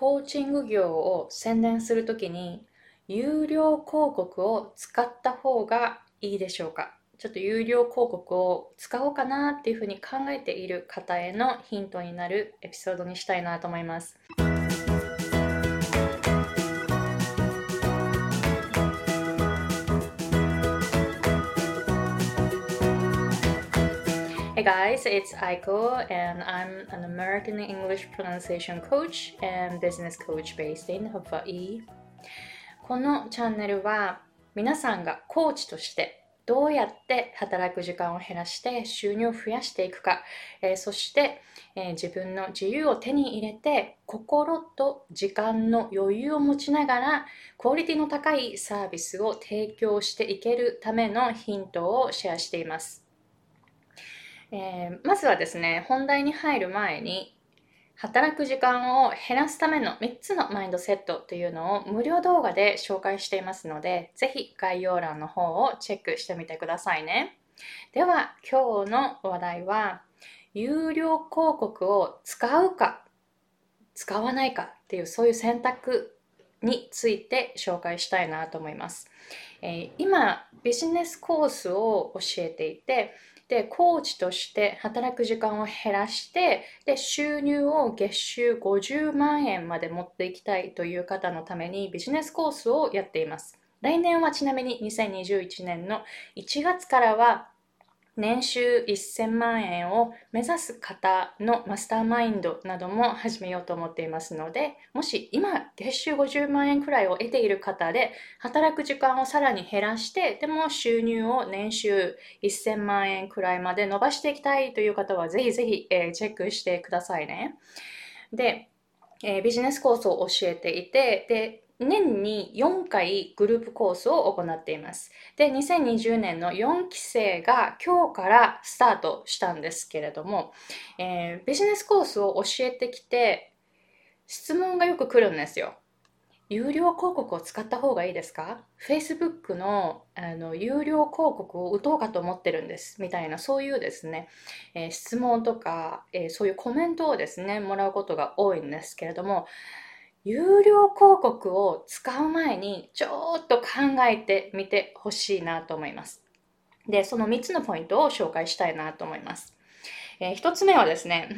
コーチング業を宣伝するときに有料広告を使った方がいいでしょうか？ちょっと有料広告を使おうかなっていうふうに考えている方へのヒントになるエピソードにしたいなと思います。Hey guys, it's Aiko and I'm an American English pronunciation coach and business coach based in Hawaii. このチャンネルは皆さんがコーチとしてどうやって働く時間を減らして収入を増やしていくか、えー、そして、えー、自分の自由を手に入れて心と時間の余裕を持ちながらクオリティの高いサービスを提供していけるためのヒントをシェアしています。えー、まずはですね、本題に入る前に、働く時間を減らすための3つのマインドセットというのを無料動画で紹介していますので、ぜひ概要欄の方をチェックしてみてくださいね。では、今日の話題は、有料広告を使うか、使わないかっていう、そういう選択について紹介したいなと思います。えー、今、ビジネスコースを教えていて、で、コーチとして働く時間を減らして、で、収入を月収50万円まで持っていきたいという方のためにビジネスコースをやっています。来年はちなみに2021年の1月からは年収1000万円を目指す方のマスターマインドなども始めようと思っていますので、もし今月収50万円くらいを得ている方で、働く時間をさらに減らして、でも収入を年収1000万円くらいまで伸ばしていきたいという方は、ぜひぜひ、えー、チェックしてくださいね。で、えー、ビジネスコースを教えていて、で、年に4回グループコースを行っています。で、2020年の4期生が今日からスタートしたんですけれども、えー、ビジネスコースを教えてきて、質問がよく来るんですよ。有料広告を使った方がいいですか ?Facebook のあの有料広告を打とうかと思ってるんです。みたいな、そういうですね、えー、質問とか、えー、そういうコメントをですね、もらうことが多いんですけれども、有料広告を使う前にちょっと考えてみてほしいなと思います。で、その3つのポイントを紹介したいなと思います。えー、1つ目はですね、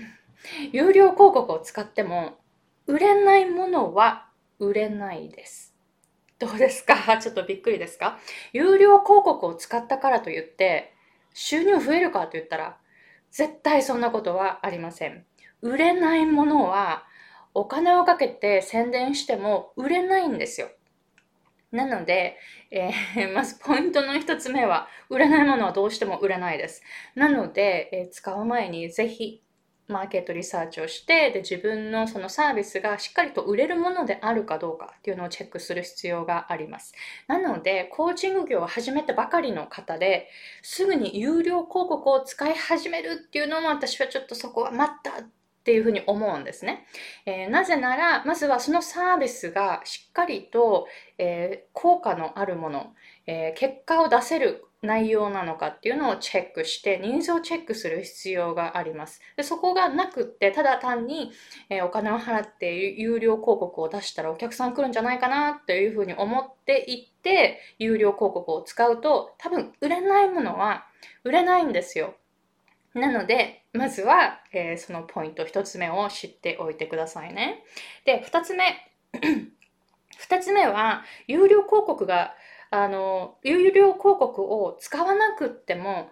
有料広告を使っても売れないものは売れないです。どうですか？ちょっとびっくりですか？有料広告を使ったからといって収入増えるかと言ったら絶対そんなことはありません。売れないものはお金をかけて宣伝しても売れないんですよ。なので、えー、まずポイントの一つ目は、売れないものはどうしても売れないです。なので、えー、使う前にぜひマーケットリサーチをしてで自分のそのサービスがしっかりと売れるものであるかどうかっていうのをチェックする必要があります。なので、コーチング業を始めたばかりの方ですぐに有料広告を使い始めるっていうのも私はちょっとそこは待ったっていうふうに思うんですね。えー、なぜなら、まずはそのサービスがしっかりと、えー、効果のあるもの、えー、結果を出せる内容なのかっていうのをチェックして、ニーズをチェックする必要があります。でそこがなくって、ただ単に、えお金を払って有料広告を出したらお客さん来るんじゃないかなっていうふうに思っていって、有料広告を使うと、多分売れないものは売れないんですよ。なので、まずは、えー、そのポイント1つ目を知っておいてくださいね。で、2つ目。2つ目は、有料広告が、あの、有料広告を使わなくっても、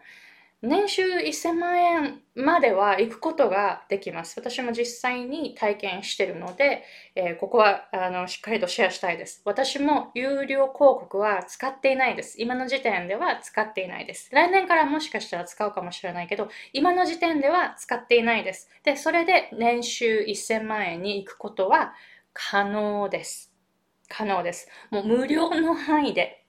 年収1000万円までは行くことができます。私も実際に体験しているので、えー、ここはあのしっかりとシェアしたいです。私も有料広告は使っていないです。今の時点では使っていないです。来年からもしかしたら使うかもしれないけど、今の時点では使っていないです。で、それで年収1000万円に行くことは可能です。可能です。もう無料の範囲で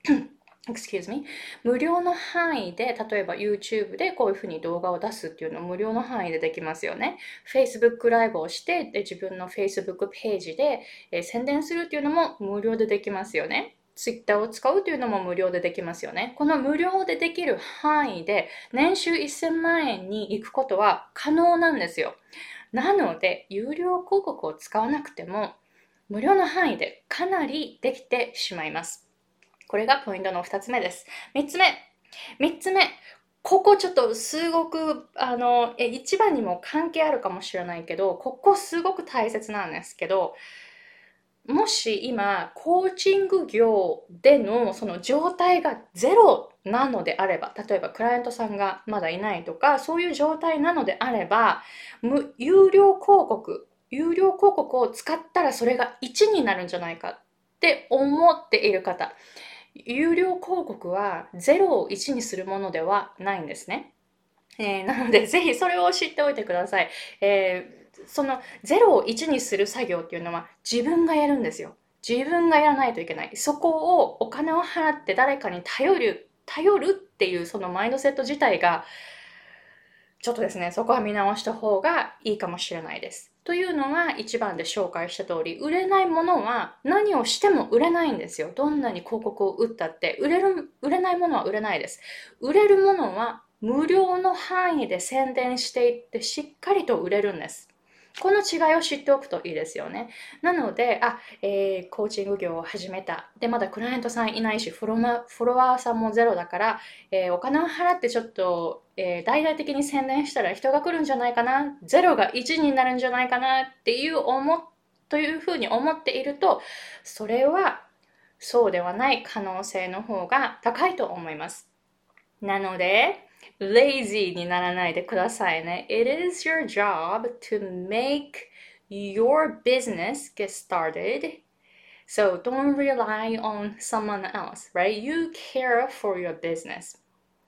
excuse me 無料の範囲で例えば YouTube でこういうふうに動画を出すっていうのを無料の範囲でできますよね Facebook ライブをしてで自分の Facebook ページで、えー、宣伝するっていうのも無料でできますよね Twitter を使うというのも無料でできますよね。この無料でできる範囲で年収1000万円に行くことは可能なんですよ。なので、有料広告を使わなくても無料の範囲でかなりできてしまいます。これがポイントの2つ目です。3つ目。3つ目。ここちょっとすごく、あの、え、一番にも関係あるかもしれないけど、ここすごく大切なんですけど、もし今、コーチング業でのその状態がゼロなのであれば、例えばクライアントさんがまだいないとか、そういう状態なのであれば、無有料広告、有料広告を使ったらそれが1になるんじゃないかって思っている方、有料広告は0を1にするものではないんですね。えー、なので、ぜひそれを知っておいてください。えー、その0を1にする作業っていうのは自分がやるんですよ。自分がやらないといけない。そこをお金を払って誰かに頼る、頼るっていうそのマインドセット自体が、ちょっとですね、そこは見直した方がいいかもしれないです。というのが一番で紹介した通り、売れないものは何をしても売れないんですよ。どんなに広告を打ったって、売れる、売れないものは売れないです。売れるものは無料の範囲で宣伝していってしっかりと売れるんです。この違いを知っておくといいですよね。なので、あ、えー、コーチング業を始めた。で、まだクライアントさんいないし、フォロフォロワーさんもゼロだから、えー、お金を払ってちょっと、えー、大々的に宣伝したら人が来るんじゃないかな、ゼロが1になるんじゃないかなっていう思、というふうに思っていると、それはそうではない可能性の方が高いと思います。なので、lazy にならないでくださいね。It is your job to make your business get started. So don't rely on someone else, right? You care for your business.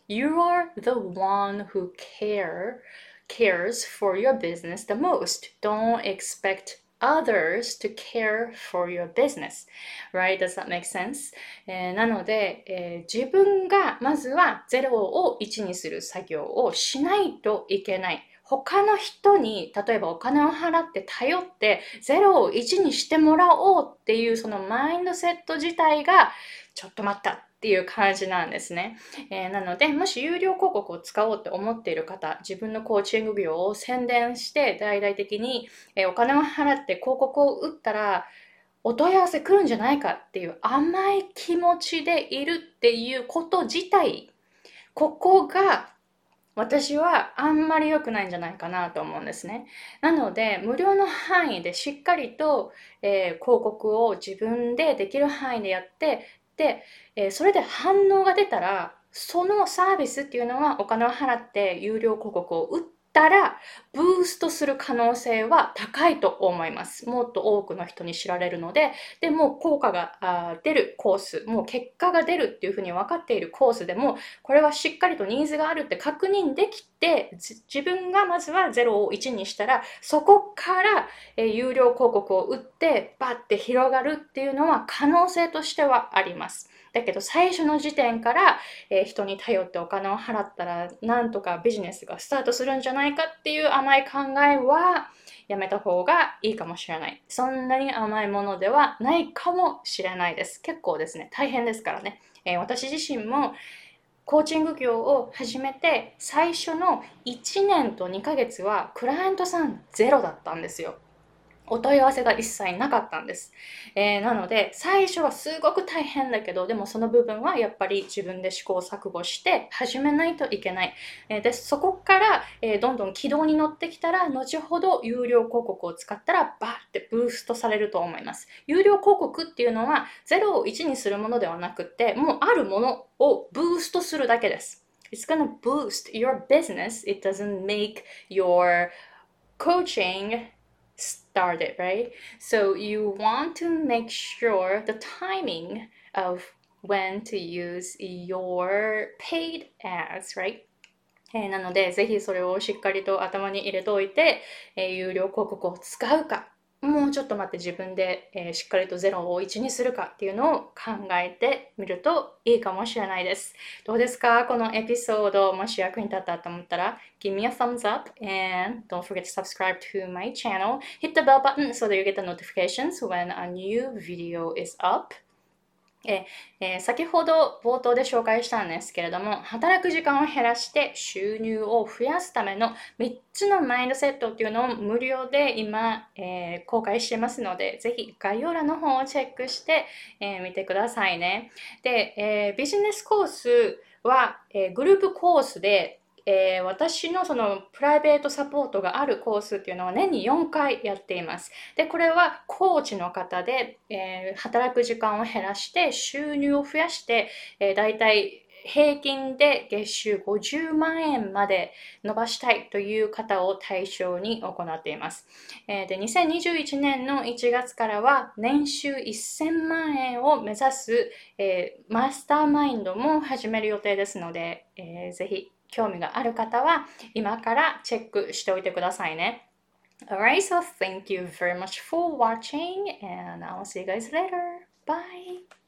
You are the one who care cares for your business the most. Don't expect others to care for your business. Right? Does that make sense? えー、なので、えー、自分がまずは0を1にする作業をしないといけない。他の人に、例えばお金を払って頼って、0を1にしてもらおうっていうそのマインドセット自体が、ちょっと待った。っていう感じなんですね。えー、なので、もし有料広告を使おうって思っている方、自分のコーチング業を宣伝して大々的に、えー、お金を払って広告を打ったら、お問い合わせ来るんじゃないかっていう甘い気持ちでいるっていうこと自体、ここが私はあんまり良くないんじゃないかなと思うんですね。なので、無料の範囲でしっかりと、えー、広告を自分でできる範囲でやって、で、えー、それで反応が出たら、そのサービスっていうのはお金を払って有料広告を打ってたら、ブーストする可能性は高いと思います。もっと多くの人に知られるので、でも効果が出るコース、もう結果が出るっていうふうに分かっているコースでも、これはしっかりとニーズがあるって確認できて、自分がまずは0を1にしたら、そこから、え有料広告を打って、バッて広がるっていうのは可能性としてはあります。だけど最初の時点から、えー、人に頼ってお金を払ったらなんとかビジネスがスタートするんじゃないかっていう甘い考えはやめた方がいいかもしれない。そんなに甘いものではないかもしれないです。結構ですね、大変ですからね。えー、私自身もコーチング業を始めて最初の1年と2ヶ月はクライアントさんゼロだったんですよ。お問い合わせが一切なかったんです。えー、なので、最初はすごく大変だけど、でもその部分はやっぱり自分で試行錯誤して始めないといけない。えー、で、そこから、えー、どんどん軌道に乗ってきたら、後ほど有料広告を使ったら、バーってブーストされると思います。有料広告っていうのは、0を1にするものではなくて、もうあるものをブーストするだけです。It's gonna boost your business. It doesn't make your coaching started, right? So you want to make sure the timing of when to use your paid ads, right? えー、なので、ぜひそれをしっかりと頭に入れておいて、えー、有料広告を使うか、もうちょっと待って自分で、えー、しっかりと0を1にするかっていうのを考えてみるといいかもしれないです。どうですかこのエピソードもし役に立ったと思ったら Give me a thumbs up and don't forget to subscribe to my channel. Hit the bell button so that you get the notifications when a new video is up. ええー、先ほど冒頭で紹介したんですけれども、働く時間を減らして収入を増やすための3つのマインドセットっていうのを無料で今、えー、公開してますので、ぜひ概要欄の方をチェックして、えー、見てくださいね。で、えビジネスコースは、えグループコースでえー、私のそのプライベートサポートがあるコースっていうのは年に4回やっています。で、これはコーチの方で、えー、働く時間を減らして収入を増やして、えー、大体平均で月収50万円まで伸ばしたいという方を対象に行っています。えー、で2021年の1月からは年収1000万円を目指す、えー、マスターマインドも始める予定ですので、えー、ぜひ興味がある方は今からチェックしておいてくださいね。Alright, so thank you very much for watching and I'll see you guys later. Bye!